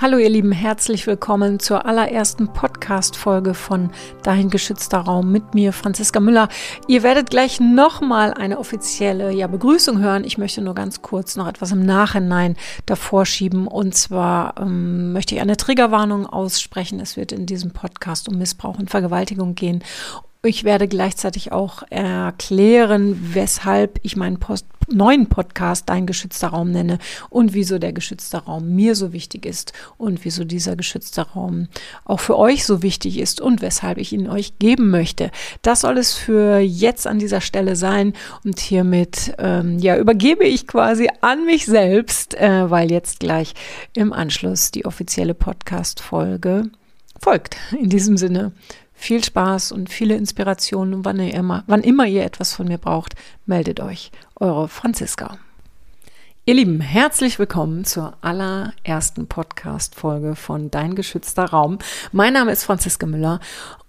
Hallo ihr Lieben, herzlich willkommen zur allerersten Podcast-Folge von Dein geschützter Raum mit mir, Franziska Müller. Ihr werdet gleich nochmal eine offizielle ja, Begrüßung hören. Ich möchte nur ganz kurz noch etwas im Nachhinein davor schieben. Und zwar ähm, möchte ich eine Triggerwarnung aussprechen. Es wird in diesem Podcast um Missbrauch und Vergewaltigung gehen. Ich werde gleichzeitig auch erklären, weshalb ich meinen Post neuen Podcast Dein geschützter Raum nenne und wieso der geschützte Raum mir so wichtig ist und wieso dieser geschützte Raum auch für euch so wichtig ist und weshalb ich ihn euch geben möchte. Das soll es für jetzt an dieser Stelle sein und hiermit ähm, ja übergebe ich quasi an mich selbst, äh, weil jetzt gleich im Anschluss die offizielle Podcast-Folge folgt. In diesem Sinne viel Spaß und viele Inspirationen. Und wann, immer, wann immer ihr etwas von mir braucht, meldet euch. Eure Franziska. Ihr Lieben, herzlich willkommen zur allerersten Podcast-Folge von Dein geschützter Raum. Mein Name ist Franziska Müller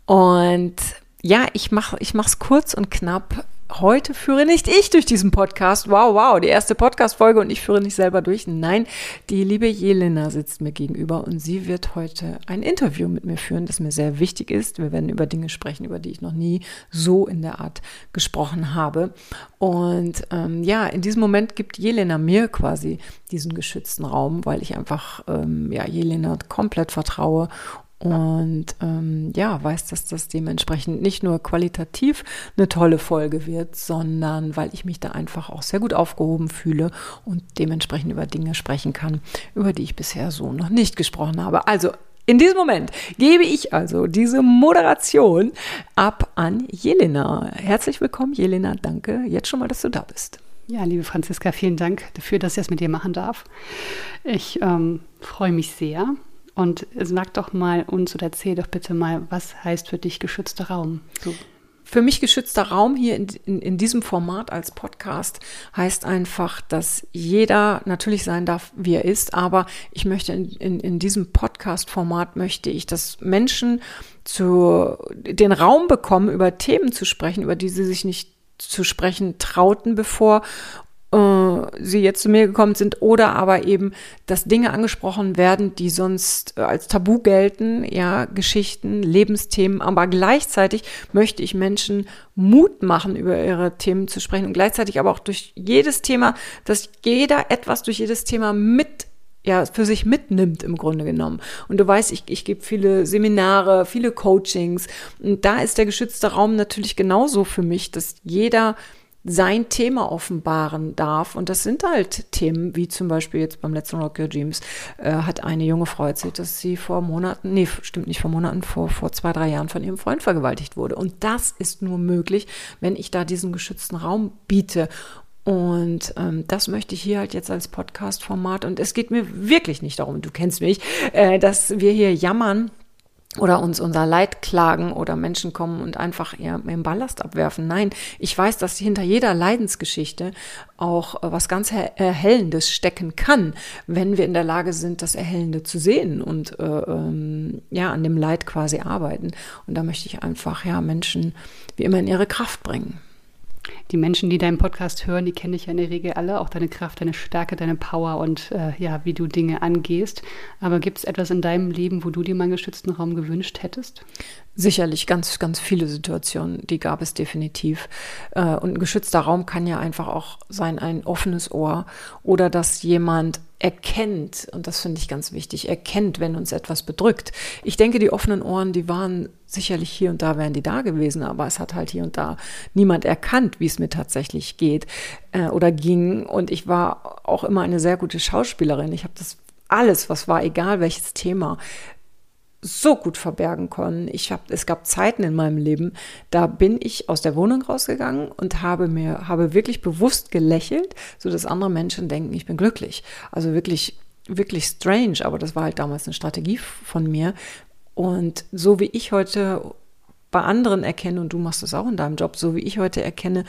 und ja, ich mache mach's kurz und knapp heute führe nicht ich durch diesen Podcast. Wow, wow, die erste Podcast-Folge und ich führe nicht selber durch. Nein, die liebe Jelena sitzt mir gegenüber und sie wird heute ein Interview mit mir führen, das mir sehr wichtig ist. Wir werden über Dinge sprechen, über die ich noch nie so in der Art gesprochen habe. Und ähm, ja, in diesem Moment gibt Jelena mir quasi diesen geschützten Raum, weil ich einfach ähm, ja, Jelena komplett vertraue und ähm, ja, weiß, dass das dementsprechend nicht nur qualitativ eine tolle Folge wird, sondern weil ich mich da einfach auch sehr gut aufgehoben fühle und dementsprechend über Dinge sprechen kann, über die ich bisher so noch nicht gesprochen habe. Also in diesem Moment gebe ich also diese Moderation ab an Jelena. Herzlich willkommen, Jelena. Danke jetzt schon mal, dass du da bist. Ja, liebe Franziska, vielen Dank dafür, dass ich das mit dir machen darf. Ich ähm, freue mich sehr und sag doch mal uns oder erzähl doch bitte mal, was heißt für dich geschützter Raum? So. Für mich geschützter Raum hier in, in, in, diesem Format als Podcast heißt einfach, dass jeder natürlich sein darf, wie er ist, aber ich möchte in, in, in diesem Podcast-Format möchte ich, dass Menschen zu, den Raum bekommen, über Themen zu sprechen, über die sie sich nicht zu sprechen trauten, bevor sie jetzt zu mir gekommen sind oder aber eben, dass Dinge angesprochen werden, die sonst äh, als Tabu gelten, ja, Geschichten, Lebensthemen, aber gleichzeitig möchte ich Menschen Mut machen, über ihre Themen zu sprechen und gleichzeitig aber auch durch jedes Thema, dass jeder etwas durch jedes Thema mit ja, für sich mitnimmt im Grunde genommen. Und du weißt, ich, ich gebe viele Seminare, viele Coachings. Und da ist der geschützte Raum natürlich genauso für mich, dass jeder sein Thema offenbaren darf. Und das sind halt Themen, wie zum Beispiel jetzt beim letzten Rock Your Dreams äh, hat eine junge Frau erzählt, dass sie vor Monaten, nee, stimmt nicht vor Monaten, vor, vor zwei, drei Jahren von ihrem Freund vergewaltigt wurde. Und das ist nur möglich, wenn ich da diesen geschützten Raum biete. Und ähm, das möchte ich hier halt jetzt als Podcast-Format. Und es geht mir wirklich nicht darum, du kennst mich, äh, dass wir hier jammern oder uns unser Leid klagen oder Menschen kommen und einfach ihr, ihren Ballast abwerfen. Nein, ich weiß, dass hinter jeder Leidensgeschichte auch äh, was ganz Erhellendes stecken kann, wenn wir in der Lage sind, das Erhellende zu sehen und äh, ähm, ja, an dem Leid quasi arbeiten. Und da möchte ich einfach ja Menschen wie immer in ihre Kraft bringen die Menschen, die deinen Podcast hören, die kenne ich ja in der Regel alle, auch deine Kraft, deine Stärke, deine Power und äh, ja, wie du Dinge angehst. Aber gibt es etwas in deinem Leben, wo du dir mal einen geschützten Raum gewünscht hättest? Sicherlich ganz, ganz viele Situationen, die gab es definitiv. Äh, und ein geschützter Raum kann ja einfach auch sein, ein offenes Ohr oder dass jemand erkennt, und das finde ich ganz wichtig, erkennt, wenn uns etwas bedrückt. Ich denke, die offenen Ohren, die waren sicherlich hier und da wären die da gewesen, aber es hat halt hier und da niemand erkannt, wie es mir tatsächlich geht äh, oder ging. Und ich war auch immer eine sehr gute Schauspielerin. Ich habe das alles, was war, egal welches Thema, so gut verbergen können. Ich hab, es gab Zeiten in meinem Leben, da bin ich aus der Wohnung rausgegangen und habe mir, habe wirklich bewusst gelächelt, so dass andere Menschen denken, ich bin glücklich. Also wirklich, wirklich strange, aber das war halt damals eine Strategie von mir. Und so wie ich heute bei anderen erkenne, und du machst das auch in deinem Job, so wie ich heute erkenne,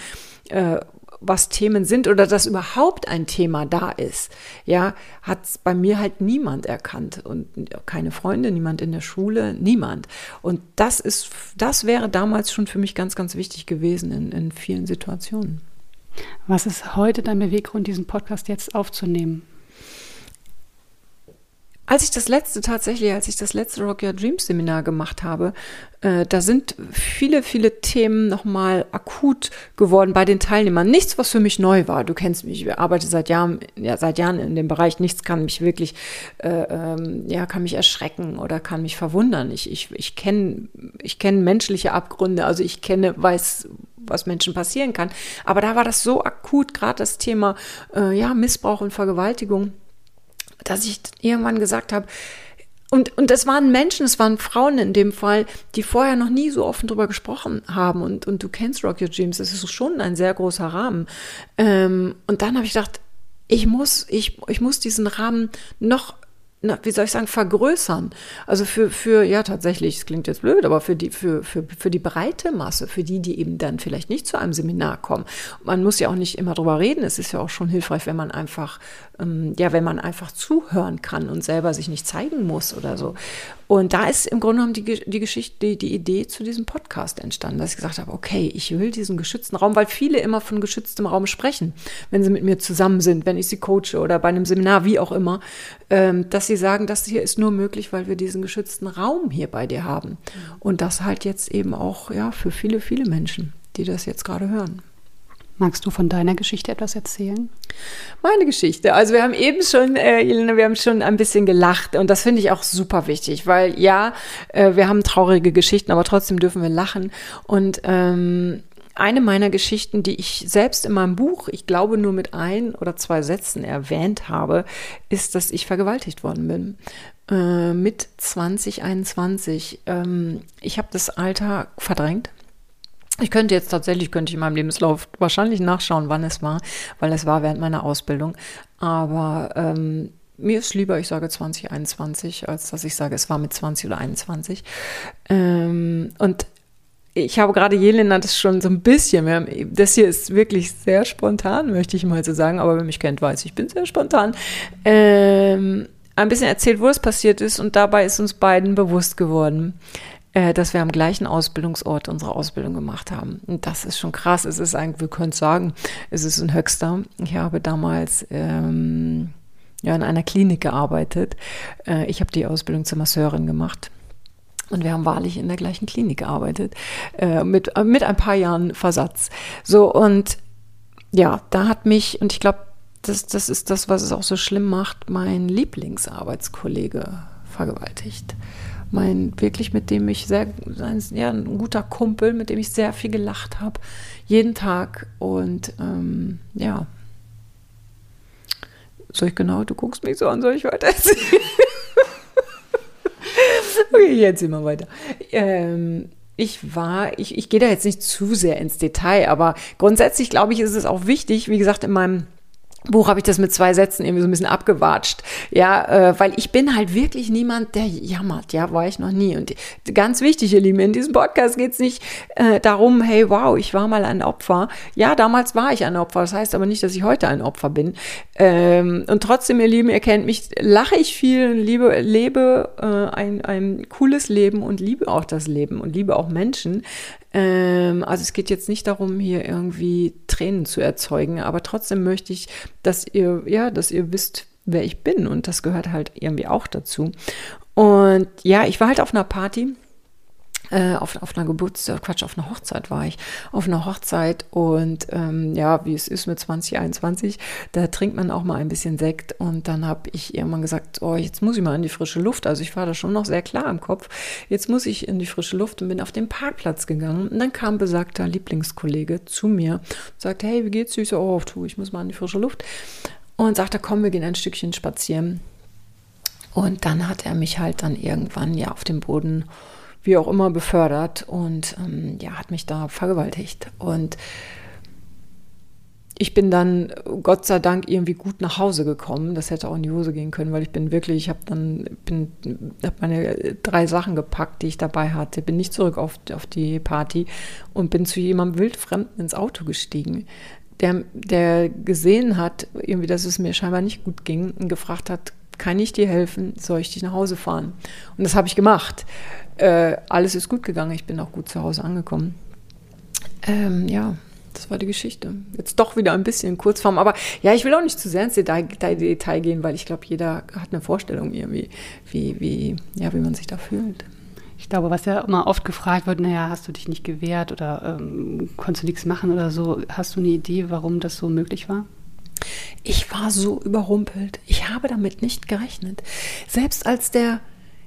äh, was Themen sind oder dass überhaupt ein Thema da ist, ja, hat bei mir halt niemand erkannt und keine Freunde, niemand in der Schule, niemand. Und das ist, das wäre damals schon für mich ganz, ganz wichtig gewesen in, in vielen Situationen. Was ist heute dein Beweggrund, diesen Podcast jetzt aufzunehmen? Als ich das letzte tatsächlich, als ich das letzte Rock Your Dreams Seminar gemacht habe, äh, da sind viele, viele Themen nochmal akut geworden bei den Teilnehmern. Nichts, was für mich neu war. Du kennst mich, ich arbeite seit Jahren, ja, seit Jahren in dem Bereich. Nichts kann mich wirklich, äh, ähm, ja, kann mich erschrecken oder kann mich verwundern. Ich, ich, ich kenne ich kenn menschliche Abgründe, also ich kenne, weiß, was Menschen passieren kann. Aber da war das so akut, gerade das Thema, äh, ja, Missbrauch und Vergewaltigung dass ich irgendwann gesagt habe, und, und das waren Menschen, es waren Frauen in dem Fall, die vorher noch nie so offen drüber gesprochen haben. Und, und du kennst Rock Your Dreams, das ist schon ein sehr großer Rahmen. Ähm, und dann habe ich gedacht, ich muss, ich, ich muss diesen Rahmen noch na, wie soll ich sagen, vergrößern. Also für, für, ja, tatsächlich, es klingt jetzt blöd, aber für die, für, für, für die breite Masse, für die, die eben dann vielleicht nicht zu einem Seminar kommen. Man muss ja auch nicht immer drüber reden. Es ist ja auch schon hilfreich, wenn man einfach, ähm, ja, wenn man einfach zuhören kann und selber sich nicht zeigen muss oder so. Und da ist im Grunde genommen die, die Geschichte, die, die Idee zu diesem Podcast entstanden, dass ich gesagt habe, okay, ich will diesen geschützten Raum, weil viele immer von geschütztem Raum sprechen, wenn sie mit mir zusammen sind, wenn ich sie coache oder bei einem Seminar, wie auch immer, ähm, dass sie sagen, das hier ist nur möglich, weil wir diesen geschützten Raum hier bei dir haben. Und das halt jetzt eben auch, ja, für viele, viele Menschen, die das jetzt gerade hören. Magst du von deiner Geschichte etwas erzählen? Meine Geschichte. Also wir haben eben schon, äh, Elena, wir haben schon ein bisschen gelacht und das finde ich auch super wichtig, weil ja, äh, wir haben traurige Geschichten, aber trotzdem dürfen wir lachen. Und ähm, eine meiner Geschichten, die ich selbst in meinem Buch, ich glaube nur mit ein oder zwei Sätzen erwähnt habe, ist, dass ich vergewaltigt worden bin. Äh, mit 2021. Ähm, ich habe das Alter verdrängt ich könnte jetzt tatsächlich, könnte ich in meinem Lebenslauf wahrscheinlich nachschauen, wann es war, weil es war während meiner Ausbildung. Aber ähm, mir ist lieber, ich sage 2021, als dass ich sage, es war mit 20 oder 21. Ähm, und ich habe gerade Jelena das schon so ein bisschen, haben, das hier ist wirklich sehr spontan, möchte ich mal so sagen, aber wer mich kennt, weiß, ich bin sehr spontan. Ähm, ein bisschen erzählt, wo es passiert ist und dabei ist uns beiden bewusst geworden, äh, dass wir am gleichen Ausbildungsort unsere Ausbildung gemacht haben. Und das ist schon krass. Es ist eigentlich, wir können sagen, es ist ein Höchster. Ich habe damals ähm, ja, in einer Klinik gearbeitet. Äh, ich habe die Ausbildung zur Masseurin gemacht. Und wir haben wahrlich in der gleichen Klinik gearbeitet, äh, mit, äh, mit ein paar Jahren Versatz. So, und ja, da hat mich, und ich glaube, das, das ist das, was es auch so schlimm macht, mein Lieblingsarbeitskollege vergewaltigt mein wirklich mit dem ich sehr ein, ja, ein guter Kumpel, mit dem ich sehr viel gelacht habe, jeden Tag und ähm, ja. Soll ich genau, du guckst mich so an, soll ich weiter erzählen? okay, jetzt immer weiter. Ähm, ich war, ich, ich gehe da jetzt nicht zu sehr ins Detail, aber grundsätzlich glaube ich, ist es auch wichtig, wie gesagt, in meinem Buch habe ich das mit zwei Sätzen irgendwie so ein bisschen abgewatscht. Ja, äh, weil ich bin halt wirklich niemand, der jammert. Ja, war ich noch nie. Und ganz wichtig, ihr Lieben, in diesem Podcast geht es nicht äh, darum, hey, wow, ich war mal ein Opfer. Ja, damals war ich ein Opfer. Das heißt aber nicht, dass ich heute ein Opfer bin. Ähm, und trotzdem, ihr Lieben, ihr kennt mich, lache ich viel, liebe, lebe äh, ein, ein cooles Leben und liebe auch das Leben und liebe auch Menschen. Ähm, also es geht jetzt nicht darum, hier irgendwie Tränen zu erzeugen, aber trotzdem möchte ich, dass ihr, ja, dass ihr wisst, wer ich bin und das gehört halt irgendwie auch dazu. Und ja, ich war halt auf einer Party äh, auf, auf einer Geburtstag, Quatsch, auf einer Hochzeit war ich, auf einer Hochzeit und ähm, ja, wie es ist mit 2021, da trinkt man auch mal ein bisschen Sekt und dann habe ich irgendwann gesagt, oh, jetzt muss ich mal in die frische Luft, also ich war da schon noch sehr klar im Kopf, jetzt muss ich in die frische Luft und bin auf den Parkplatz gegangen. Und dann kam besagter Lieblingskollege zu mir und sagte, hey, wie geht's so, oh, tu, ich muss mal in die frische Luft. Und sagte, komm, wir gehen ein Stückchen spazieren. Und dann hat er mich halt dann irgendwann ja auf dem Boden wie auch immer befördert und ähm, ja, hat mich da vergewaltigt. Und ich bin dann Gott sei Dank irgendwie gut nach Hause gekommen. Das hätte auch in die Hose gehen können, weil ich bin wirklich, ich habe dann bin, hab meine drei Sachen gepackt, die ich dabei hatte, bin nicht zurück auf, auf die Party und bin zu jemandem wildfremden ins Auto gestiegen, der, der gesehen hat, irgendwie, dass es mir scheinbar nicht gut ging und gefragt hat, kann ich dir helfen? Soll ich dich nach Hause fahren? Und das habe ich gemacht. Äh, alles ist gut gegangen. Ich bin auch gut zu Hause angekommen. Ähm, ja, das war die Geschichte. Jetzt doch wieder ein bisschen Kurzform, aber ja, ich will auch nicht zu sehr ins Detail, Detail gehen, weil ich glaube, jeder hat eine Vorstellung irgendwie, wie, wie, ja, wie man sich da fühlt. Ich glaube, was ja immer oft gefragt wird, naja, hast du dich nicht gewehrt oder ähm, konntest du nichts machen oder so, hast du eine Idee, warum das so möglich war? Ich war so überrumpelt. Ich habe damit nicht gerechnet. Selbst als der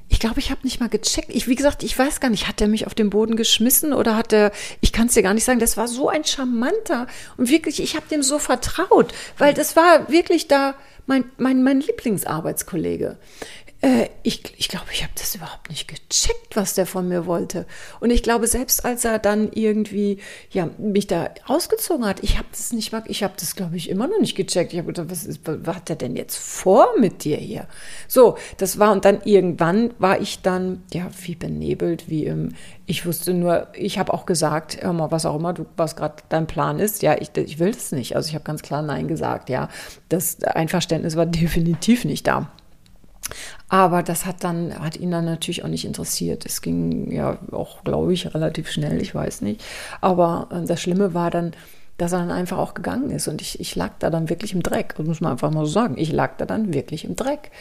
ich glaube, ich habe nicht mal gecheckt. Ich, wie gesagt, ich weiß gar nicht, hat er mich auf den Boden geschmissen oder hat er, ich kann es dir gar nicht sagen, das war so ein charmanter und wirklich, ich habe dem so vertraut, weil das war wirklich da mein, mein, mein Lieblingsarbeitskollege. Äh, ich ich glaube, ich habe das überhaupt nicht gecheckt, was der von mir wollte. Und ich glaube, selbst als er dann irgendwie ja, mich da ausgezogen hat, ich habe das nicht mal, ich habe das, glaube ich, immer noch nicht gecheckt. Ich habe gedacht, was, ist, was hat er denn jetzt vor mit dir hier? So, das war, und dann irgendwann war ich dann, ja, wie benebelt, wie im, ich wusste nur, ich habe auch gesagt, hör mal, was auch immer, du, was gerade dein Plan ist, ja, ich, ich will das nicht. Also ich habe ganz klar Nein gesagt, ja. Das Einverständnis war definitiv nicht da. Aber das hat dann, hat ihn dann natürlich auch nicht interessiert. Es ging ja auch, glaube ich, relativ schnell, ich weiß nicht. Aber äh, das Schlimme war dann, dass er dann einfach auch gegangen ist. Und ich, ich lag da dann wirklich im Dreck. Das muss man einfach mal so sagen. Ich lag da dann wirklich im Dreck.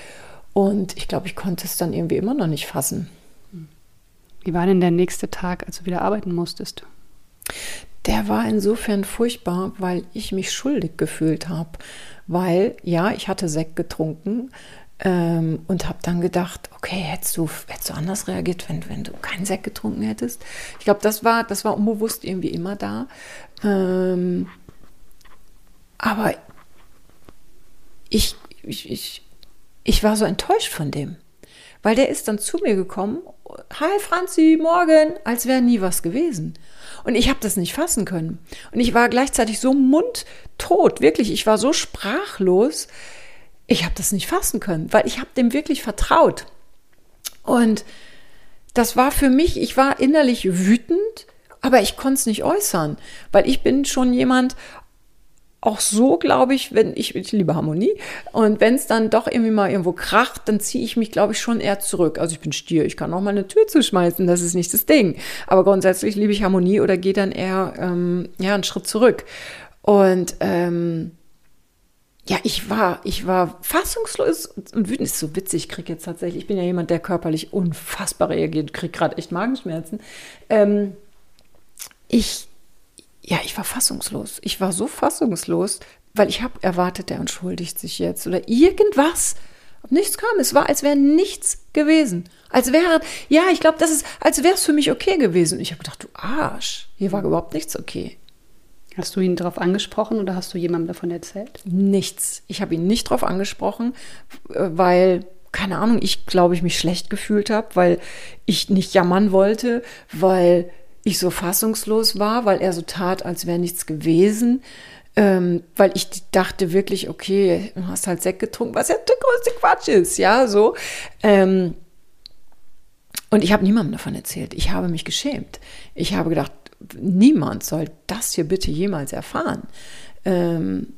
Und ich glaube, ich konnte es dann irgendwie immer noch nicht fassen. Wie war denn der nächste Tag, als du wieder arbeiten musstest? Der war insofern furchtbar, weil ich mich schuldig gefühlt habe. Weil, ja, ich hatte Sekt getrunken, ähm, und habe dann gedacht, okay, hättest du, hättest du anders reagiert, wenn, wenn du keinen Sekt getrunken hättest? Ich glaube, das war, das war unbewusst irgendwie immer da. Ähm, aber ich, ich, ich, ich war so enttäuscht von dem. Weil der ist dann zu mir gekommen, hi Franzi, morgen, als wäre nie was gewesen. Und ich habe das nicht fassen können. Und ich war gleichzeitig so mundtot, wirklich, ich war so sprachlos, ich habe das nicht fassen können, weil ich habe dem wirklich vertraut. Und das war für mich, ich war innerlich wütend, aber ich konnte es nicht äußern, weil ich bin schon jemand, auch so glaube ich, wenn ich, ich liebe Harmonie und wenn es dann doch irgendwie mal irgendwo kracht, dann ziehe ich mich, glaube ich, schon eher zurück. Also ich bin Stier, ich kann auch mal eine Tür zuschmeißen, das ist nicht das Ding. Aber grundsätzlich liebe ich Harmonie oder gehe dann eher ähm, ja einen Schritt zurück. Und ähm, ja, ich war, ich war fassungslos und wütend. Ist so witzig, ich kriege jetzt tatsächlich, ich bin ja jemand, der körperlich unfassbar reagiert, kriege gerade echt Magenschmerzen. Ähm, ich, ja, ich war fassungslos. Ich war so fassungslos, weil ich habe erwartet, der entschuldigt sich jetzt oder irgendwas. nichts kam. Es war, als wäre nichts gewesen. Als wäre, ja, ich glaube, das ist, als wäre es für mich okay gewesen. Ich habe gedacht, du Arsch, hier war überhaupt nichts okay. Hast du ihn darauf angesprochen oder hast du jemandem davon erzählt? Nichts. Ich habe ihn nicht darauf angesprochen, äh, weil, keine Ahnung, ich glaube, ich mich schlecht gefühlt habe, weil ich nicht jammern wollte, weil ich so fassungslos war, weil er so tat, als wäre nichts gewesen. Ähm, weil ich dachte wirklich, okay, du hast halt Sekt getrunken, was ja der größte Quatsch ist, ja, so. Ähm, und ich habe niemandem davon erzählt. Ich habe mich geschämt. Ich habe gedacht, niemand soll das hier bitte jemals erfahren. Ähm,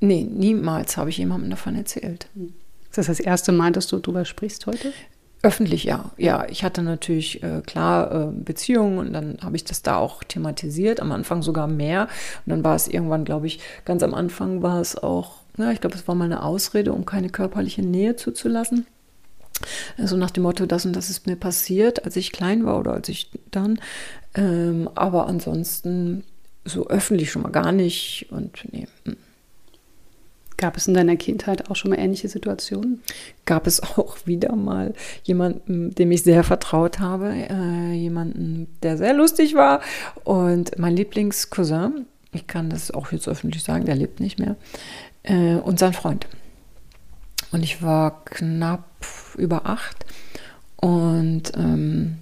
nee, niemals habe ich jemandem davon erzählt. Ist das das erste Mal, dass du darüber sprichst heute? Öffentlich, ja. Ja, ich hatte natürlich äh, klar äh, Beziehungen und dann habe ich das da auch thematisiert, am Anfang sogar mehr. Und dann war es irgendwann, glaube ich, ganz am Anfang war es auch, ja, ich glaube, es war mal eine Ausrede, um keine körperliche Nähe zuzulassen. Also nach dem Motto, das und das ist mir passiert, als ich klein war oder als ich dann. Ähm, aber ansonsten so öffentlich schon mal gar nicht und nee. Hm. Gab es in deiner Kindheit auch schon mal ähnliche Situationen? Gab es auch wieder mal jemanden, dem ich sehr vertraut habe, äh, jemanden, der sehr lustig war und mein Lieblingscousin, ich kann das auch jetzt öffentlich sagen, der lebt nicht mehr, äh, und sein Freund. Und ich war knapp über acht. Und ähm,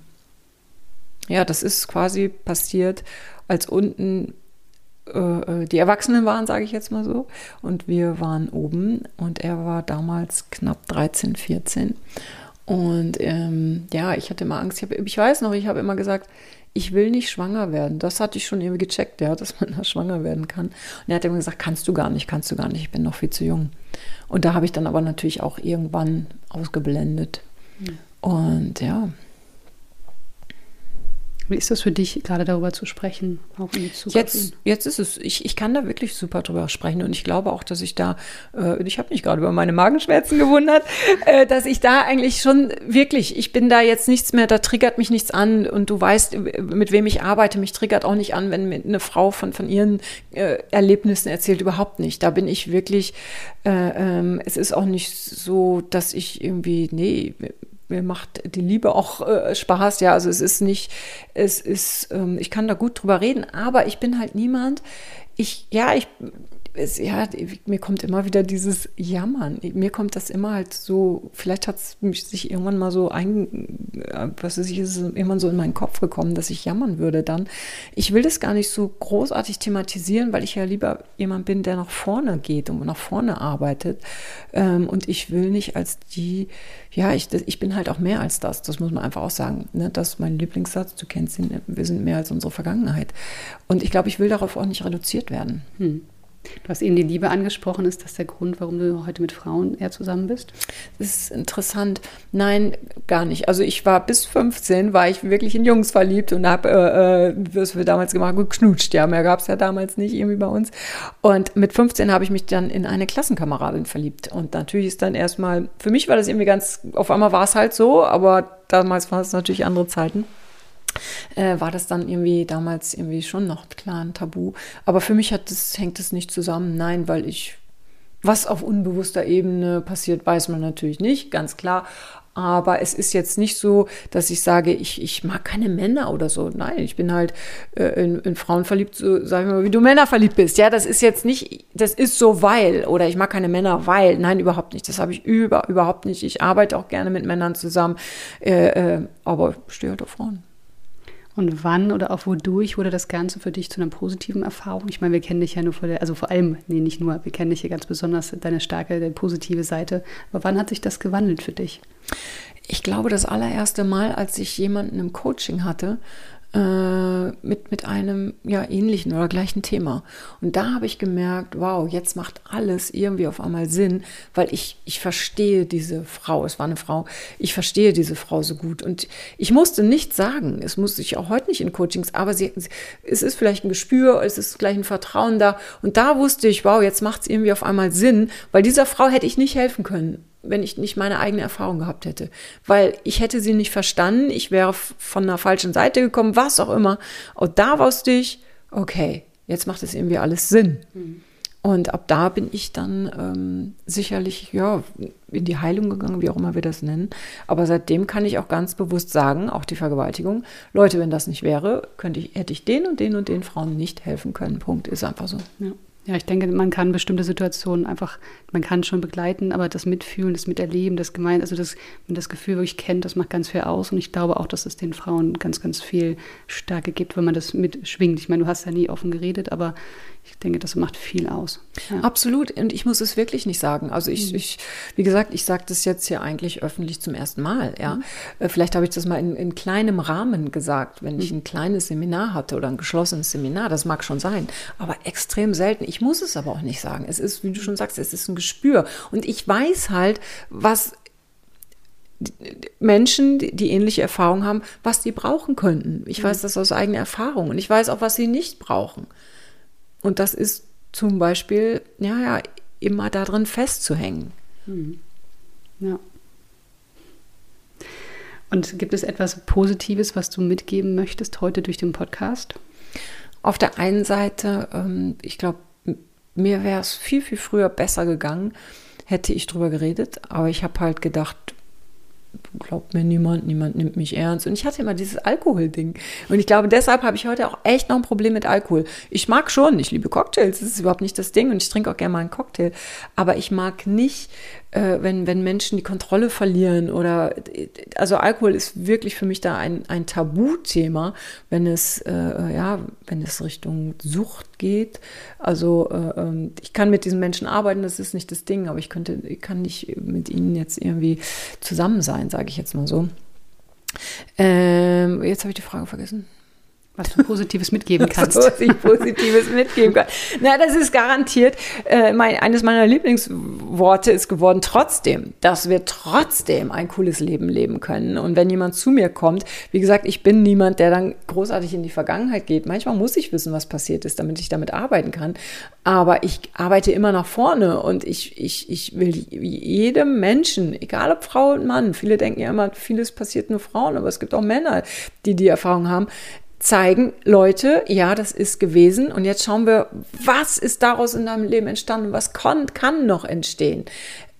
ja, das ist quasi passiert, als unten äh, äh die Erwachsenen waren, sage ich jetzt mal so. Und wir waren oben und er war damals knapp 13, 14. Und ähm, ja, ich hatte immer Angst. Ich, hab, ich weiß noch, ich habe immer gesagt, ich will nicht schwanger werden. Das hatte ich schon irgendwie gecheckt, ja, dass man da schwanger werden kann. Und er hat immer gesagt, kannst du gar nicht, kannst du gar nicht, ich bin noch viel zu jung. Und da habe ich dann aber natürlich auch irgendwann ausgeblendet. Mhm. Und ja. Wie ist das für dich, gerade darüber zu sprechen, auch in Bezug jetzt, jetzt ist es, ich, ich kann da wirklich super drüber sprechen und ich glaube auch, dass ich da, äh, ich habe mich gerade über meine Magenschmerzen gewundert, äh, dass ich da eigentlich schon wirklich, ich bin da jetzt nichts mehr, da triggert mich nichts an und du weißt, mit wem ich arbeite, mich triggert auch nicht an, wenn mir eine Frau von, von ihren äh, Erlebnissen erzählt, überhaupt nicht. Da bin ich wirklich, äh, ähm, es ist auch nicht so, dass ich irgendwie, nee, mir macht die Liebe auch äh, Spaß. Ja, also es ist nicht, es ist, ähm, ich kann da gut drüber reden, aber ich bin halt niemand. Ich, ja, ich es, ja, mir kommt immer wieder dieses Jammern. Mir kommt das immer halt so, vielleicht hat es sich irgendwann mal so ein, äh, was ist, ist irgendwann so in meinen Kopf gekommen, dass ich jammern würde dann. Ich will das gar nicht so großartig thematisieren, weil ich ja lieber jemand bin, der nach vorne geht und nach vorne arbeitet. Ähm, und ich will nicht als die, ja, ich, ich bin halt auch mehr als das. Das muss man einfach auch sagen. Ne? Das ist mein Lieblingssatz. Du kennst ihn, wir sind mehr als unsere Vergangenheit. Und ich glaube, ich will darauf auch nicht reduziert werden. Hm. Du hast eben die Liebe angesprochen. Ist das der Grund, warum du heute mit Frauen eher zusammen bist? Das ist interessant. Nein, gar nicht. Also ich war bis 15, war ich wirklich in Jungs verliebt und habe, äh, äh, was wir damals gemacht haben, geknutscht. Ja, mehr gab es ja damals nicht irgendwie bei uns. Und mit 15 habe ich mich dann in eine Klassenkameradin verliebt. Und natürlich ist dann erstmal, für mich war das irgendwie ganz, auf einmal war es halt so, aber damals waren es natürlich andere Zeiten äh, war das dann irgendwie damals irgendwie schon noch klar ein Tabu. Aber für mich hat das, hängt das nicht zusammen. Nein, weil ich, was auf unbewusster Ebene passiert, weiß man natürlich nicht, ganz klar. Aber es ist jetzt nicht so, dass ich sage, ich, ich mag keine Männer oder so. Nein, ich bin halt äh, in, in, Frauen verliebt, so sag ich mal, wie du Männer verliebt bist. Ja, das ist jetzt nicht, das ist so weil oder ich mag keine Männer weil. Nein, überhaupt nicht. Das habe ich über, überhaupt nicht. Ich arbeite auch gerne mit Männern zusammen, äh, äh, aber stehe halt auf Frauen. Und wann oder auch wodurch wurde das Ganze für dich zu einer positiven Erfahrung? Ich meine, wir kennen dich ja nur vor der, also vor allem, nee, nicht nur, wir kennen dich ja ganz besonders, deine starke, deine positive Seite. Aber wann hat sich das gewandelt für dich? Ich glaube, das allererste Mal, als ich jemanden im Coaching hatte, äh, mit, mit einem ja, ähnlichen oder gleichen Thema. Und da habe ich gemerkt, wow, jetzt macht alles irgendwie auf einmal Sinn, weil ich, ich verstehe diese Frau, es war eine Frau, ich verstehe diese Frau so gut. Und ich musste nichts sagen, es musste ich auch heute nicht in Coachings, aber sie, es ist vielleicht ein Gespür, es ist gleich ein Vertrauen da. Und da wusste ich, wow, jetzt macht es irgendwie auf einmal Sinn, weil dieser Frau hätte ich nicht helfen können wenn ich nicht meine eigene Erfahrung gehabt hätte. Weil ich hätte sie nicht verstanden, ich wäre von der falschen Seite gekommen, was auch immer. Und da wusste ich, okay, jetzt macht es irgendwie alles Sinn. Mhm. Und ab da bin ich dann ähm, sicherlich ja, in die Heilung gegangen, wie auch immer wir das nennen. Aber seitdem kann ich auch ganz bewusst sagen, auch die Vergewaltigung, Leute, wenn das nicht wäre, könnte ich, hätte ich den und den und den Frauen nicht helfen können. Punkt, ist einfach so. Ja. Ja, ich denke, man kann bestimmte Situationen einfach, man kann schon begleiten, aber das Mitfühlen, das Miterleben, das Gemein, also das, wenn das Gefühl wirklich kennt, das macht ganz viel aus. Und ich glaube auch, dass es den Frauen ganz, ganz viel Stärke gibt, wenn man das mitschwingt. Ich meine, du hast ja nie offen geredet, aber ich denke, das macht viel aus. Ja. Absolut. Und ich muss es wirklich nicht sagen. Also ich, mhm. ich wie gesagt, ich sage das jetzt hier eigentlich öffentlich zum ersten Mal. Ja, mhm. vielleicht habe ich das mal in, in, kleinem Rahmen gesagt, wenn ich mhm. ein kleines Seminar hatte oder ein geschlossenes Seminar. Das mag schon sein, aber extrem selten. Ich muss es aber auch nicht sagen. Es ist, wie du schon sagst, es ist ein Gespür. Und ich weiß halt, was Menschen, die ähnliche Erfahrungen haben, was die brauchen könnten. Ich weiß das aus eigener Erfahrung und ich weiß auch, was sie nicht brauchen. Und das ist zum Beispiel, ja, ja, immer darin festzuhängen. Mhm. Ja. Und gibt es etwas Positives, was du mitgeben möchtest heute durch den Podcast? Auf der einen Seite, ähm, ich glaube, mir wäre es viel, viel früher besser gegangen, hätte ich drüber geredet. Aber ich habe halt gedacht, glaubt mir niemand, niemand nimmt mich ernst. Und ich hatte immer dieses Alkohol-Ding. Und ich glaube, deshalb habe ich heute auch echt noch ein Problem mit Alkohol. Ich mag schon, ich liebe Cocktails, das ist überhaupt nicht das Ding. Und ich trinke auch gerne mal einen Cocktail. Aber ich mag nicht äh, wenn, wenn Menschen die Kontrolle verlieren oder also Alkohol ist wirklich für mich da ein, ein Tabuthema, wenn es äh, ja, wenn es Richtung Sucht geht. Also äh, ähm, ich kann mit diesen Menschen arbeiten, das ist nicht das Ding, aber ich könnte, ich kann nicht mit ihnen jetzt irgendwie zusammen sein, sage ich jetzt mal so. Ähm, jetzt habe ich die Frage vergessen. Was du Positives mitgeben kannst. Was ich Positives mitgeben kann. Na, das ist garantiert, äh, mein, eines meiner Lieblingsworte ist geworden, trotzdem, dass wir trotzdem ein cooles Leben leben können. Und wenn jemand zu mir kommt, wie gesagt, ich bin niemand, der dann großartig in die Vergangenheit geht. Manchmal muss ich wissen, was passiert ist, damit ich damit arbeiten kann. Aber ich arbeite immer nach vorne und ich, ich, ich will jedem Menschen, egal ob Frau und Mann, viele denken ja immer, vieles passiert nur Frauen, aber es gibt auch Männer, die die Erfahrung haben, zeigen, Leute, ja, das ist gewesen und jetzt schauen wir, was ist daraus in deinem Leben entstanden, was kann, kann noch entstehen.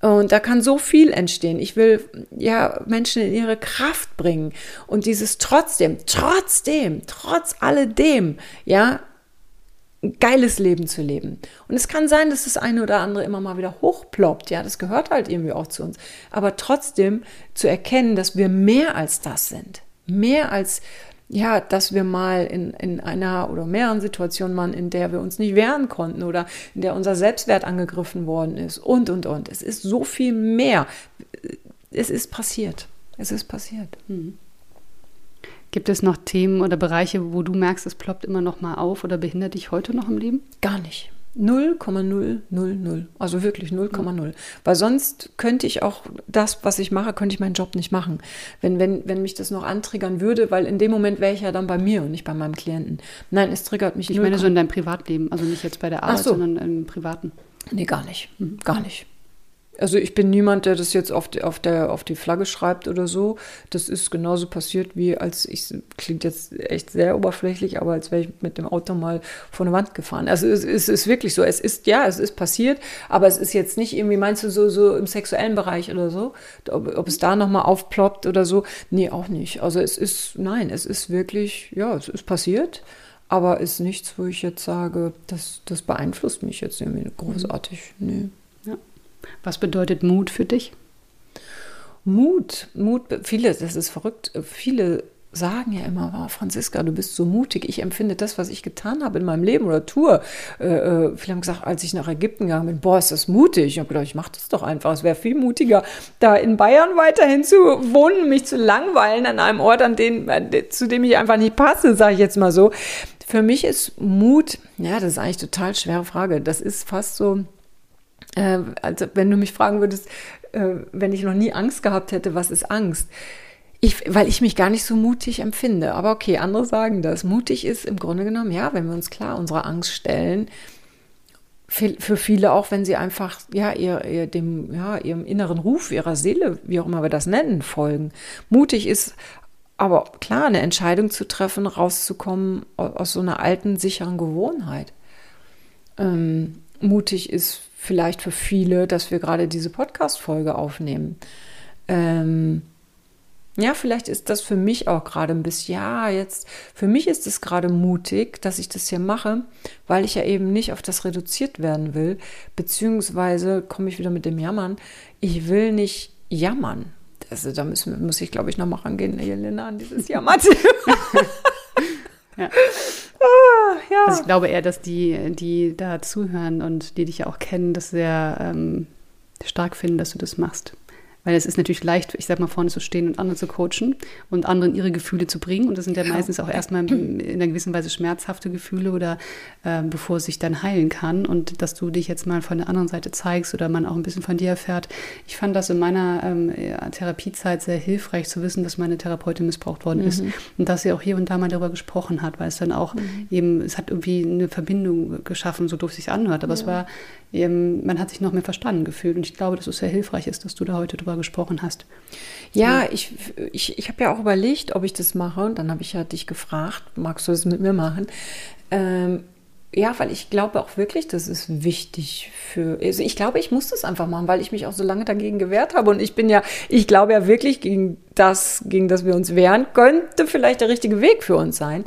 Und da kann so viel entstehen. Ich will ja Menschen in ihre Kraft bringen und dieses trotzdem, trotzdem, trotz alledem, ja, ein geiles Leben zu leben. Und es kann sein, dass das eine oder andere immer mal wieder hochploppt. Ja, das gehört halt irgendwie auch zu uns. Aber trotzdem zu erkennen, dass wir mehr als das sind. Mehr als ja, dass wir mal in, in einer oder mehreren Situationen waren, in der wir uns nicht wehren konnten oder in der unser Selbstwert angegriffen worden ist und, und, und. Es ist so viel mehr. Es ist passiert. Es ist passiert. Mhm. Gibt es noch Themen oder Bereiche, wo du merkst, es ploppt immer noch mal auf oder behindert dich heute noch im Leben? Gar nicht. 0,000. Also wirklich 0,0. Weil sonst könnte ich auch das, was ich mache, könnte ich meinen Job nicht machen. Wenn, wenn, wenn mich das noch antriggern würde, weil in dem Moment wäre ich ja dann bei mir und nicht bei meinem Klienten. Nein, es triggert mich Ich meine so in deinem Privatleben, also nicht jetzt bei der Arbeit, so. sondern im Privaten. Nee, gar nicht. Mhm. Gar nicht. Also ich bin niemand, der das jetzt auf die, auf, der, auf die Flagge schreibt oder so. Das ist genauso passiert, wie als ich, klingt jetzt echt sehr oberflächlich, aber als wäre ich mit dem Auto mal vor eine Wand gefahren. Also es, es ist wirklich so. Es ist, ja, es ist passiert, aber es ist jetzt nicht irgendwie, meinst du, so, so im sexuellen Bereich oder so? Ob, ob es da nochmal aufploppt oder so? Nee, auch nicht. Also es ist, nein, es ist wirklich, ja, es ist passiert aber ist nichts, wo ich jetzt sage, das, das beeinflusst mich jetzt irgendwie großartig. Nee. Was bedeutet Mut für dich? Mut, Mut, viele, das ist verrückt, viele sagen ja immer, oh, Franziska, du bist so mutig. Ich empfinde das, was ich getan habe in meinem Leben oder tue. Äh, äh viele haben gesagt, als ich nach Ägypten gegangen bin, boah, ist das mutig. Ich habe gedacht, ich mache das doch einfach. Es wäre viel mutiger, da in Bayern weiterhin zu wohnen, mich zu langweilen an einem Ort, an den, zu dem ich einfach nicht passe, sage ich jetzt mal so. Für mich ist Mut, ja, das ist eigentlich eine total schwere Frage. Das ist fast so, äh, also wenn du mich fragen würdest, äh, wenn ich noch nie Angst gehabt hätte, was ist Angst? Ich, weil ich mich gar nicht so mutig empfinde. Aber okay, andere sagen das. Mutig ist im Grunde genommen, ja, wenn wir uns klar unserer Angst stellen, für viele auch, wenn sie einfach ja, ihr, ihr, dem, ja, ihrem inneren Ruf, ihrer Seele, wie auch immer wir das nennen, folgen. Mutig ist aber klar, eine Entscheidung zu treffen, rauszukommen aus so einer alten, sicheren Gewohnheit. Ähm, mutig ist vielleicht für viele, dass wir gerade diese Podcast-Folge aufnehmen. Ähm, ja, vielleicht ist das für mich auch gerade ein bisschen, ja, jetzt, für mich ist es gerade mutig, dass ich das hier mache, weil ich ja eben nicht auf das reduziert werden will, beziehungsweise komme ich wieder mit dem Jammern, ich will nicht jammern. Also da müssen, muss ich, glaube ich, nochmal rangehen, Jelena, an dieses Jammern. ja. Ah, ja. Also ich glaube eher, dass die, die da zuhören und die dich ja auch kennen, das sehr ähm, stark finden, dass du das machst. Weil es ist natürlich leicht, ich sag mal, vorne zu stehen und andere zu coachen und anderen ihre Gefühle zu bringen. Und das sind ja meistens auch erstmal in einer gewissen Weise schmerzhafte Gefühle oder äh, bevor es sich dann heilen kann. Und dass du dich jetzt mal von der anderen Seite zeigst oder man auch ein bisschen von dir erfährt. Ich fand das in meiner ähm, Therapiezeit sehr hilfreich zu wissen, dass meine Therapeutin missbraucht worden mhm. ist. Und dass sie auch hier und da mal darüber gesprochen hat, weil es dann auch mhm. eben, es hat irgendwie eine Verbindung geschaffen, so doof sich anhört. Aber ja. es war eben, man hat sich noch mehr verstanden gefühlt. Und ich glaube, dass es sehr hilfreich ist, dass du da heute drüber darüber gesprochen hast. Ja, ich, ich, ich habe ja auch überlegt, ob ich das mache. Und dann habe ich ja dich gefragt, magst du das mit mir machen? Ähm, ja, weil ich glaube auch wirklich, das ist wichtig für. Also ich glaube, ich muss das einfach machen, weil ich mich auch so lange dagegen gewehrt habe. Und ich bin ja, ich glaube ja wirklich, gegen das, gegen das wir uns wehren, könnte vielleicht der richtige Weg für uns sein.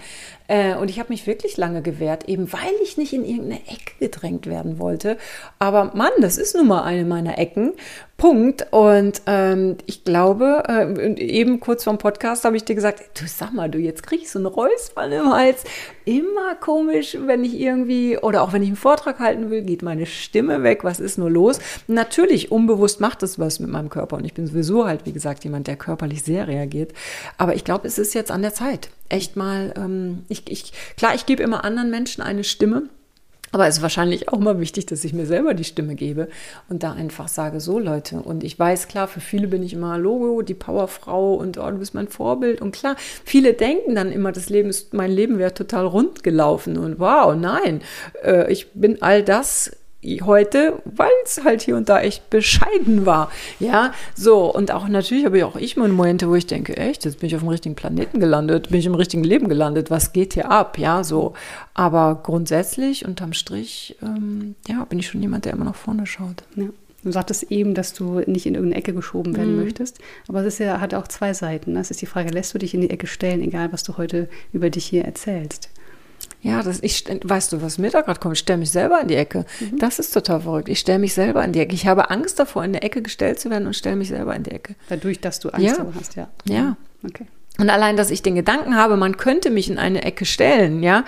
Äh, und ich habe mich wirklich lange gewehrt, eben weil ich nicht in irgendeine Ecke gedrängt werden wollte. Aber Mann, das ist nun mal eine meiner Ecken. Punkt. Und ähm, ich glaube, äh, eben kurz vorm Podcast habe ich dir gesagt, du sag mal, du, jetzt kriegst du einen Räuspern im Hals. Immer komisch, wenn ich irgendwie, oder auch wenn ich einen Vortrag halten will, geht meine Stimme weg. Was ist nur los? Natürlich, unbewusst macht es was mit meinem Körper. Und ich bin sowieso halt, wie gesagt, jemand, der körperlich sehr reagiert. Aber ich glaube, es ist jetzt an der Zeit. echt mal, ähm, ich, ich, klar, ich gebe immer anderen Menschen eine Stimme. Aber es ist wahrscheinlich auch mal wichtig, dass ich mir selber die Stimme gebe und da einfach sage, so Leute. Und ich weiß, klar, für viele bin ich immer Logo, die Powerfrau und oh, du bist mein Vorbild. Und klar, viele denken dann immer, das Leben ist, mein Leben wäre total rund gelaufen. Und wow, nein, äh, ich bin all das heute, weil es halt hier und da echt bescheiden war. Ja, so. Und auch natürlich habe ich auch ich meine Momente, wo ich denke, echt, jetzt bin ich auf dem richtigen Planeten gelandet, bin ich im richtigen Leben gelandet, was geht hier ab? Ja, so. Aber grundsätzlich, unterm Strich, ähm, ja, bin ich schon jemand, der immer nach vorne schaut. Ja. Du sagtest eben, dass du nicht in irgendeine Ecke geschoben werden mhm. möchtest. Aber es ist ja, hat auch zwei Seiten. Das ist die Frage, lässt du dich in die Ecke stellen, egal was du heute über dich hier erzählst? Ja, das, ich, weißt du, was mir da gerade kommt? Ich stelle mich selber in die Ecke. Mhm. Das ist total verrückt. Ich stelle mich selber in die Ecke. Ich habe Angst davor, in der Ecke gestellt zu werden und stelle mich selber in die Ecke. Dadurch, dass du Angst ja. davor hast, ja. Ja. Okay. Und allein, dass ich den Gedanken habe, man könnte mich in eine Ecke stellen, ja,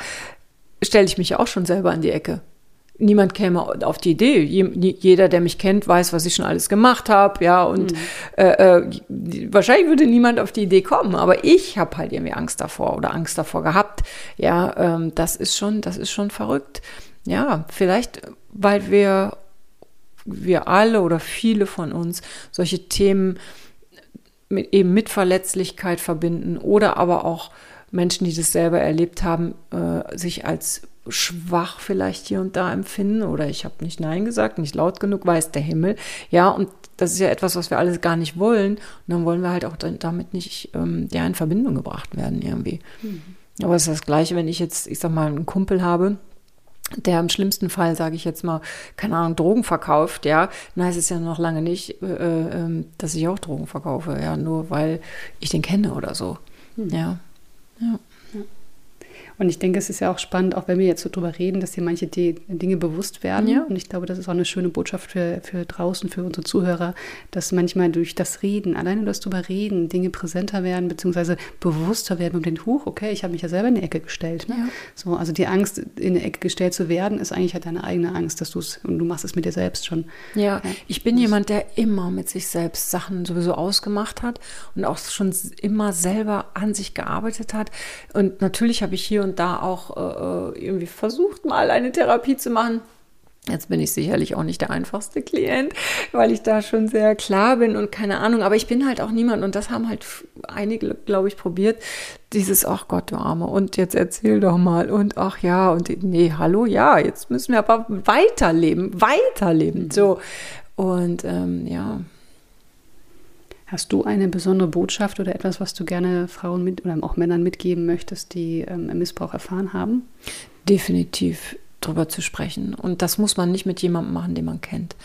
stelle ich mich auch schon selber in die Ecke niemand käme auf die Idee. Jeder, der mich kennt, weiß, was ich schon alles gemacht habe, ja, und mhm. äh, äh, wahrscheinlich würde niemand auf die Idee kommen, aber ich habe halt irgendwie Angst davor oder Angst davor gehabt. Ja, ähm, das ist schon, das ist schon verrückt. Ja, vielleicht, weil wir, wir alle oder viele von uns solche Themen mit, eben mit Verletzlichkeit verbinden oder aber auch Menschen, die das selber erlebt haben, äh, sich als schwach vielleicht hier und da empfinden oder ich habe nicht Nein gesagt, nicht laut genug, weiß der Himmel. Ja, und das ist ja etwas, was wir alles gar nicht wollen. Und dann wollen wir halt auch damit nicht ähm, ja, in Verbindung gebracht werden irgendwie. Mhm. Aber es ist das Gleiche, wenn ich jetzt, ich sag mal, einen Kumpel habe, der im schlimmsten Fall, sage ich jetzt mal, keine Ahnung, Drogen verkauft, ja, dann heißt es ja noch lange nicht, äh, äh, dass ich auch Drogen verkaufe, ja, nur weil ich den kenne oder so. Mhm. Ja. Ja. Und ich denke, es ist ja auch spannend, auch wenn wir jetzt so drüber reden, dass dir manche Dinge bewusst werden. Ja. Und ich glaube, das ist auch eine schöne Botschaft für, für draußen, für unsere Zuhörer, dass manchmal durch das Reden, alleine das drüber reden, Dinge präsenter werden, beziehungsweise bewusster werden und den Huch, okay, ich habe mich ja selber in die Ecke gestellt. Ne? Ja. So, also die Angst, in die Ecke gestellt zu werden, ist eigentlich halt deine eigene Angst, dass du es, und du machst es mit dir selbst schon. Ja, ja. ich bin jemand, der immer mit sich selbst Sachen sowieso ausgemacht hat und auch schon immer selber an sich gearbeitet hat. Und natürlich habe ich hier und und da auch äh, irgendwie versucht, mal eine Therapie zu machen. Jetzt bin ich sicherlich auch nicht der einfachste Klient, weil ich da schon sehr klar bin und keine Ahnung. Aber ich bin halt auch niemand und das haben halt einige, glaube ich, probiert. Dieses, ach Gott, du Arme, und jetzt erzähl doch mal und ach ja, und nee, hallo, ja, jetzt müssen wir aber weiterleben, weiterleben. Mhm. So. Und ähm, ja. Hast du eine besondere Botschaft oder etwas, was du gerne Frauen mit oder auch Männern mitgeben möchtest, die ähm, Missbrauch erfahren haben? Definitiv drüber zu sprechen. Und das muss man nicht mit jemandem machen, den man kennt.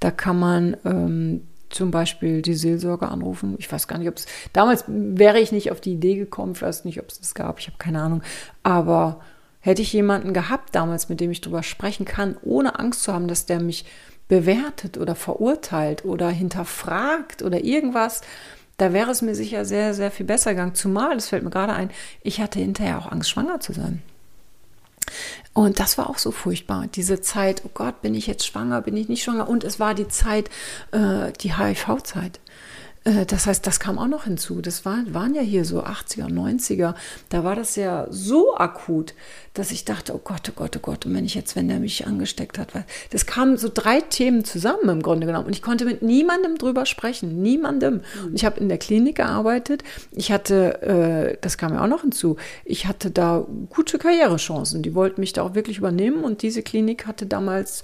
Da kann man ähm, zum Beispiel die Seelsorge anrufen. Ich weiß gar nicht, ob es. Damals wäre ich nicht auf die Idee gekommen, ich weiß nicht, ob es das gab, ich habe keine Ahnung. Aber hätte ich jemanden gehabt damals, mit dem ich drüber sprechen kann, ohne Angst zu haben, dass der mich bewertet oder verurteilt oder hinterfragt oder irgendwas, da wäre es mir sicher sehr, sehr viel besser gegangen. Zumal, das fällt mir gerade ein, ich hatte hinterher auch Angst, schwanger zu sein. Und das war auch so furchtbar. Diese Zeit, oh Gott, bin ich jetzt schwanger, bin ich nicht schwanger? Und es war die Zeit, äh, die HIV-Zeit. Äh, das heißt, das kam auch noch hinzu. Das war, waren ja hier so 80er, 90er. Da war das ja so akut, dass ich dachte, oh Gott, oh Gott, oh Gott, und wenn ich jetzt, wenn der mich angesteckt hat, das kamen so drei Themen zusammen im Grunde genommen und ich konnte mit niemandem drüber sprechen, niemandem. Und ich habe in der Klinik gearbeitet. Ich hatte, äh, das kam ja auch noch hinzu, ich hatte da gute Karrierechancen. Die wollten mich da auch wirklich übernehmen und diese Klinik hatte damals,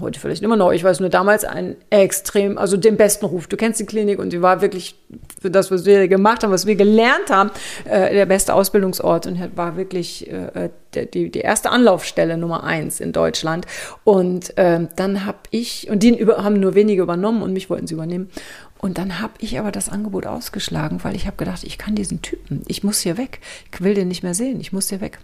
heute vielleicht immer noch, ich weiß nur damals einen extrem, also den besten Ruf. Du kennst die Klinik und die war wirklich für das, was wir gemacht haben, was wir gelernt haben, äh, der beste Ausbildungsort und war wirklich äh, die, die erste Anlaufstelle Nummer eins in Deutschland. Und äh, dann habe ich, und die über, haben nur wenige übernommen und mich wollten sie übernehmen. Und dann habe ich aber das Angebot ausgeschlagen, weil ich habe gedacht, ich kann diesen Typen, ich muss hier weg. Ich will den nicht mehr sehen, ich muss hier weg.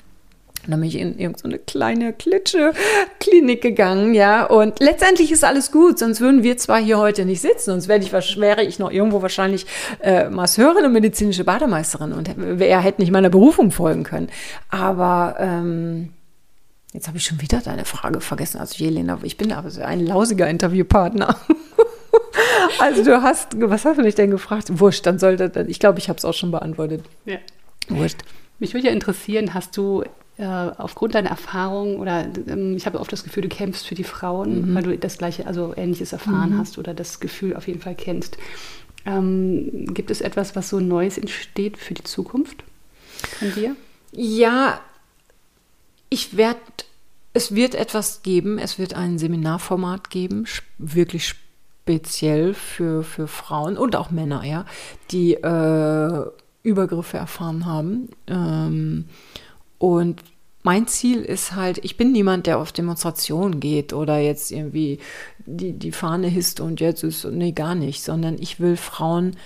Und dann bin ich in irgendeine so kleine Klitsche-Klinik gegangen, ja. Und letztendlich ist alles gut, sonst würden wir zwar hier heute nicht sitzen, sonst wäre ich, wäre ich noch irgendwo wahrscheinlich äh, Masseurin und medizinische Bademeisterin und er hätte nicht meiner Berufung folgen können. Aber ähm, jetzt habe ich schon wieder deine Frage vergessen. Also Jelena, ich bin aber so ein lausiger Interviewpartner. also du hast, was hast du mich denn gefragt? Wurscht, dann sollte, ich glaube, ich habe es auch schon beantwortet. Ja. Wurscht. Mich würde ja interessieren, hast du aufgrund deiner Erfahrung oder ähm, ich habe oft das Gefühl, du kämpfst für die Frauen, mhm. weil du das gleiche, also ähnliches erfahren mhm. hast oder das Gefühl auf jeden Fall kennst. Ähm, gibt es etwas, was so Neues entsteht für die Zukunft von dir? Ja, ich werde, es wird etwas geben, es wird ein Seminarformat geben, wirklich speziell für, für Frauen und auch Männer, ja, die äh, Übergriffe erfahren haben. Ähm, und mein Ziel ist halt, ich bin niemand, der auf Demonstrationen geht oder jetzt irgendwie die, die Fahne hisst und jetzt ist, nee, gar nicht, sondern ich will Frauen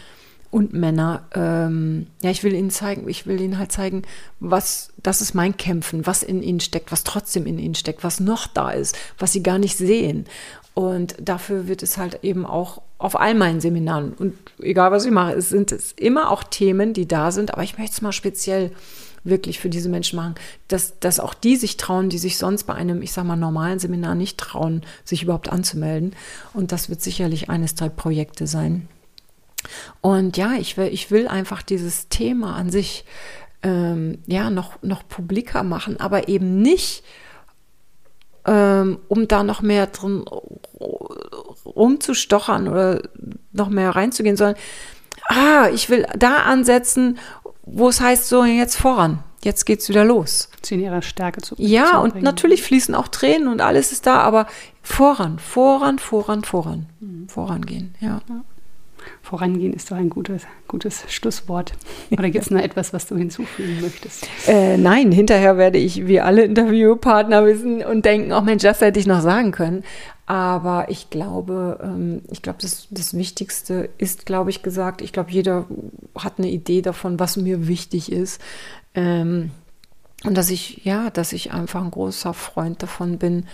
und Männer, ähm, ja, ich will ihnen zeigen, ich will ihnen halt zeigen, was, das ist mein Kämpfen, was in ihnen steckt, was trotzdem in ihnen steckt, was noch da ist, was sie gar nicht sehen. Und dafür wird es halt eben auch auf all meinen Seminaren und egal was ich mache, es sind es immer auch Themen, die da sind, aber ich möchte es mal speziell wirklich für diese Menschen machen, dass, dass auch die sich trauen, die sich sonst bei einem, ich sag mal, normalen Seminar nicht trauen, sich überhaupt anzumelden. Und das wird sicherlich eines der Projekte sein. Und ja, ich will, ich will einfach dieses Thema an sich ähm, ja noch, noch publiker machen, aber eben nicht, ähm, um da noch mehr drin rumzustochern oder noch mehr reinzugehen, sondern ah, ich will da ansetzen, wo es heißt, so jetzt voran, jetzt geht's wieder los. Sie in ihrer Stärke zu Ja, und natürlich fließen auch Tränen und alles ist da, aber voran, voran, voran, voran, mhm. vorangehen, ja. ja. Vorangehen ist doch ein gutes, gutes Schlusswort. Oder gibt es noch etwas, was du hinzufügen möchtest? Äh, nein, hinterher werde ich wie alle Interviewpartner wissen und denken, oh Mensch, das hätte ich noch sagen können. Aber ich glaube, ähm, ich glaube, das, das Wichtigste ist, glaube ich, gesagt. Ich glaube, jeder hat eine Idee davon, was mir wichtig ist. Ähm, und dass ich, ja, dass ich einfach ein großer Freund davon bin,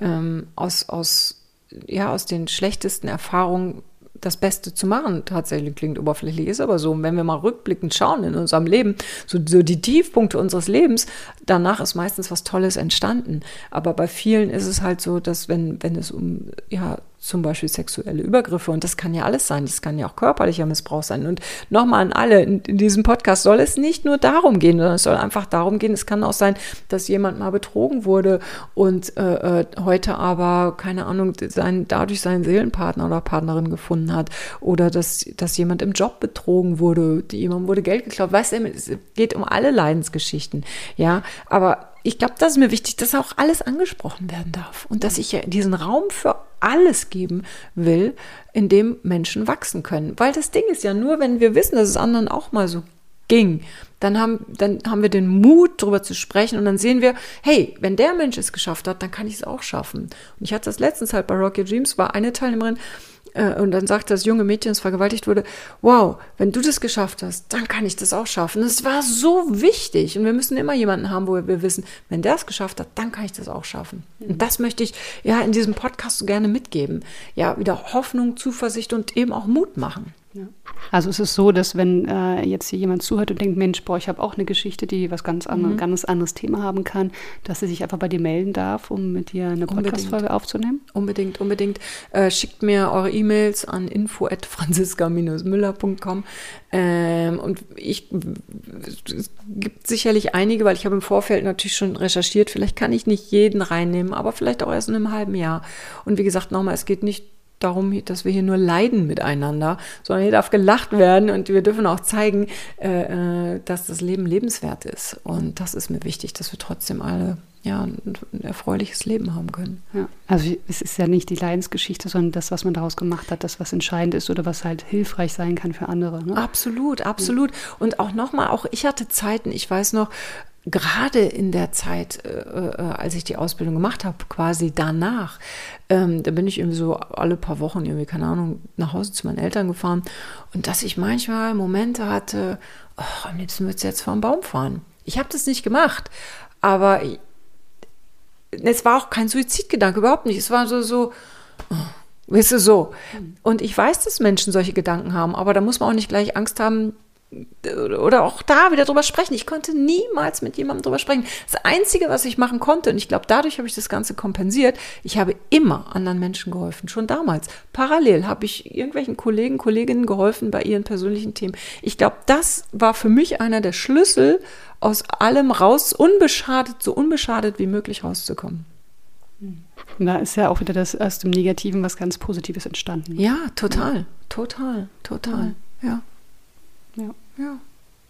ähm, aus, aus, ja, aus den schlechtesten Erfahrungen das Beste zu machen. Tatsächlich klingt oberflächlich, ist aber so. Und wenn wir mal rückblickend schauen in unserem Leben, so, so die Tiefpunkte unseres Lebens, danach ist meistens was Tolles entstanden. Aber bei vielen ist es halt so, dass wenn, wenn es um ja, zum Beispiel sexuelle Übergriffe. Und das kann ja alles sein. Das kann ja auch körperlicher Missbrauch sein. Und nochmal an alle, in, diesem Podcast soll es nicht nur darum gehen, sondern es soll einfach darum gehen, es kann auch sein, dass jemand mal betrogen wurde und äh, äh heute aber, keine Ahnung, sein, dadurch seinen Seelenpartner oder Partnerin gefunden hat. Oder dass, dass jemand im Job betrogen wurde, jemand wurde Geld geklaut. Weißt du, es geht um alle Leidensgeschichten. Ja, aber ich glaube, das ist mir wichtig, dass auch alles angesprochen werden darf und dass ich ja diesen Raum für alles geben will, in dem Menschen wachsen können. Weil das Ding ist ja nur, wenn wir wissen, dass es anderen auch mal so ging, dann haben, dann haben wir den Mut, darüber zu sprechen und dann sehen wir, hey, wenn der Mensch es geschafft hat, dann kann ich es auch schaffen. Und ich hatte das letztens halt bei Rocket Dreams, war eine Teilnehmerin, äh, und dann sagt das junge Mädchen, das vergewaltigt wurde, wow, wenn du das geschafft hast, dann kann ich das auch schaffen. Es war so wichtig und wir müssen immer jemanden haben, wo wir wissen, wenn der es geschafft hat, dann kann ich das auch schaffen. Und das möchte ich ja in diesem Podcast so gerne mitgeben. Ja, wieder Hoffnung, Zuversicht und eben auch Mut machen. Ja. Also es ist so, dass wenn äh, jetzt hier jemand zuhört und denkt, Mensch, boah, ich habe auch eine Geschichte, die was ganz, andere, mhm. ganz anderes Thema haben kann, dass er sich einfach bei dir melden darf, um mit dir eine Podcast-Folge aufzunehmen? Unbedingt, unbedingt. Äh, schickt mir eure E-Mails an info.franziska-müller.com ähm, und ich, es gibt sicherlich einige, weil ich habe im Vorfeld natürlich schon recherchiert, vielleicht kann ich nicht jeden reinnehmen, aber vielleicht auch erst in einem halben Jahr. Und wie gesagt, nochmal, es geht nicht darum, dass wir hier nur leiden miteinander, sondern hier darf gelacht werden und wir dürfen auch zeigen, äh, äh, dass das Leben lebenswert ist. Und das ist mir wichtig, dass wir trotzdem alle ja, ein, ein erfreuliches Leben haben können. Ja. Also es ist ja nicht die Leidensgeschichte, sondern das, was man daraus gemacht hat, das, was entscheidend ist oder was halt hilfreich sein kann für andere. Ne? Absolut, absolut. Und auch nochmal, auch ich hatte Zeiten, ich weiß noch, gerade in der Zeit, äh, äh, als ich die Ausbildung gemacht habe, quasi danach, ähm, da bin ich irgendwie so alle paar Wochen irgendwie, keine Ahnung, nach Hause zu meinen Eltern gefahren und dass ich manchmal Momente hatte, oh, am liebsten würde es jetzt vor den Baum fahren. Ich habe das nicht gemacht, aber ich, es war auch kein Suizidgedanke, überhaupt nicht. Es war so, so, oh, weißt du, so. Mhm. Und ich weiß, dass Menschen solche Gedanken haben, aber da muss man auch nicht gleich Angst haben, oder auch da wieder drüber sprechen. Ich konnte niemals mit jemandem drüber sprechen. Das Einzige, was ich machen konnte, und ich glaube, dadurch habe ich das Ganze kompensiert, ich habe immer anderen Menschen geholfen, schon damals. Parallel habe ich irgendwelchen Kollegen, Kolleginnen geholfen bei ihren persönlichen Themen. Ich glaube, das war für mich einer der Schlüssel, aus allem raus, unbeschadet, so unbeschadet wie möglich rauszukommen. Da ist ja auch wieder das aus dem Negativen was ganz Positives entstanden. Ja, total, total, total. Ja. Ja. Ja.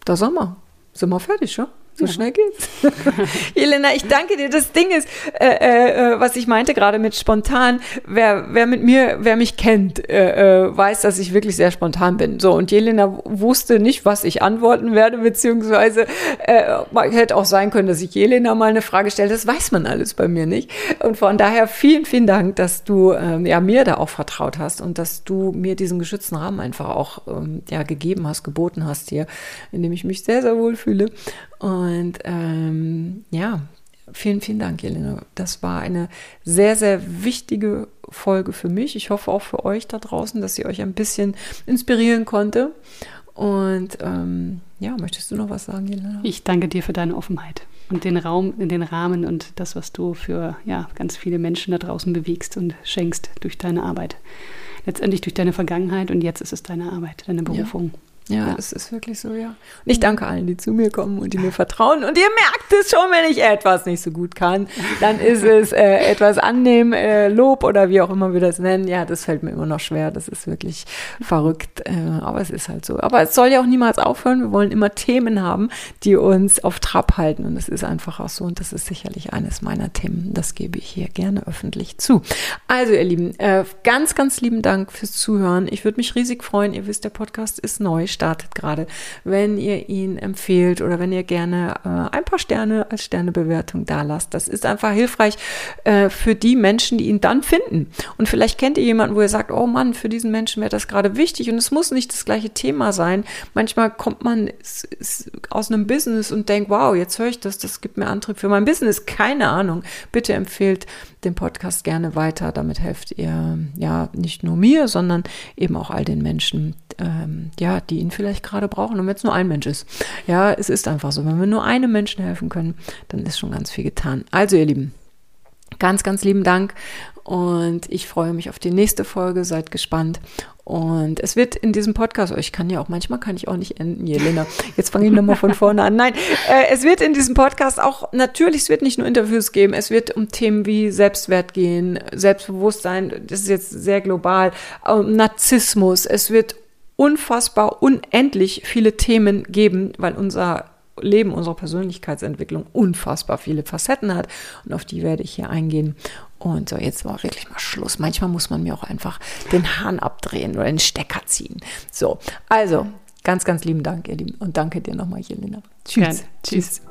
Da sind wir. Sind wir fertig, schon? So ja. schnell geht's. Jelena, ich danke dir. Das Ding ist, äh, äh, was ich meinte gerade mit spontan, wer, wer mit mir, wer mich kennt, äh, äh, weiß, dass ich wirklich sehr spontan bin. So, und Jelena wusste nicht, was ich antworten werde, beziehungsweise äh, hätte auch sein können, dass ich Jelena mal eine Frage stelle. Das weiß man alles bei mir nicht. Und von daher vielen, vielen Dank, dass du ähm, ja, mir da auch vertraut hast und dass du mir diesen geschützten Rahmen einfach auch ähm, ja, gegeben hast, geboten hast hier, in dem ich mich sehr, sehr wohl fühle. Und ähm, ja, vielen, vielen Dank, Jelena. Das war eine sehr, sehr wichtige Folge für mich. Ich hoffe auch für euch da draußen, dass sie euch ein bisschen inspirieren konnte. Und ähm, ja, möchtest du noch was sagen, Jelena? Ich danke dir für deine Offenheit und den Raum, den Rahmen und das, was du für ja, ganz viele Menschen da draußen bewegst und schenkst durch deine Arbeit. Letztendlich durch deine Vergangenheit und jetzt ist es deine Arbeit, deine Berufung. Ja. Ja, das ist wirklich so, ja. Und ich danke allen, die zu mir kommen und die mir vertrauen. Und ihr merkt es schon, wenn ich etwas nicht so gut kann, dann ist es äh, etwas annehmen, äh, Lob oder wie auch immer wir das nennen. Ja, das fällt mir immer noch schwer. Das ist wirklich verrückt. Äh, aber es ist halt so. Aber es soll ja auch niemals aufhören. Wir wollen immer Themen haben, die uns auf Trab halten. Und es ist einfach auch so. Und das ist sicherlich eines meiner Themen. Das gebe ich hier gerne öffentlich zu. Also, ihr Lieben, äh, ganz, ganz lieben Dank fürs Zuhören. Ich würde mich riesig freuen. Ihr wisst, der Podcast ist neu startet gerade, wenn ihr ihn empfehlt oder wenn ihr gerne äh, ein paar Sterne als Sternebewertung da lasst. Das ist einfach hilfreich äh, für die Menschen, die ihn dann finden. Und vielleicht kennt ihr jemanden, wo ihr sagt, oh Mann, für diesen Menschen wäre das gerade wichtig und es muss nicht das gleiche Thema sein. Manchmal kommt man aus einem Business und denkt, wow, jetzt höre ich das, das gibt mir Antrieb für mein Business. Keine Ahnung. Bitte empfehlt den Podcast gerne weiter. Damit helft ihr ja nicht nur mir, sondern eben auch all den Menschen, ähm, ja, die ihn vielleicht gerade brauchen. Und wenn es nur ein Mensch ist. Ja, es ist einfach so. Wenn wir nur einem Menschen helfen können, dann ist schon ganz viel getan. Also, ihr Lieben, ganz, ganz lieben Dank. Und ich freue mich auf die nächste Folge. Seid gespannt. Und es wird in diesem Podcast, oh, ich kann ja auch, manchmal kann ich auch nicht enden, Jelena. Jetzt fange ich nochmal von vorne an. Nein, äh, es wird in diesem Podcast auch, natürlich, es wird nicht nur Interviews geben, es wird um Themen wie Selbstwert gehen, Selbstbewusstsein, das ist jetzt sehr global, um Narzissmus, es wird unfassbar unendlich viele Themen geben, weil unser Leben, unsere Persönlichkeitsentwicklung unfassbar viele Facetten hat. Und auf die werde ich hier eingehen. Und so, jetzt war wirklich mal Schluss. Manchmal muss man mir auch einfach den Hahn abdrehen oder den Stecker ziehen. So, also ganz, ganz lieben Dank, ihr Lieben. Und danke dir nochmal, Jelena. Tschüss. Tschüss.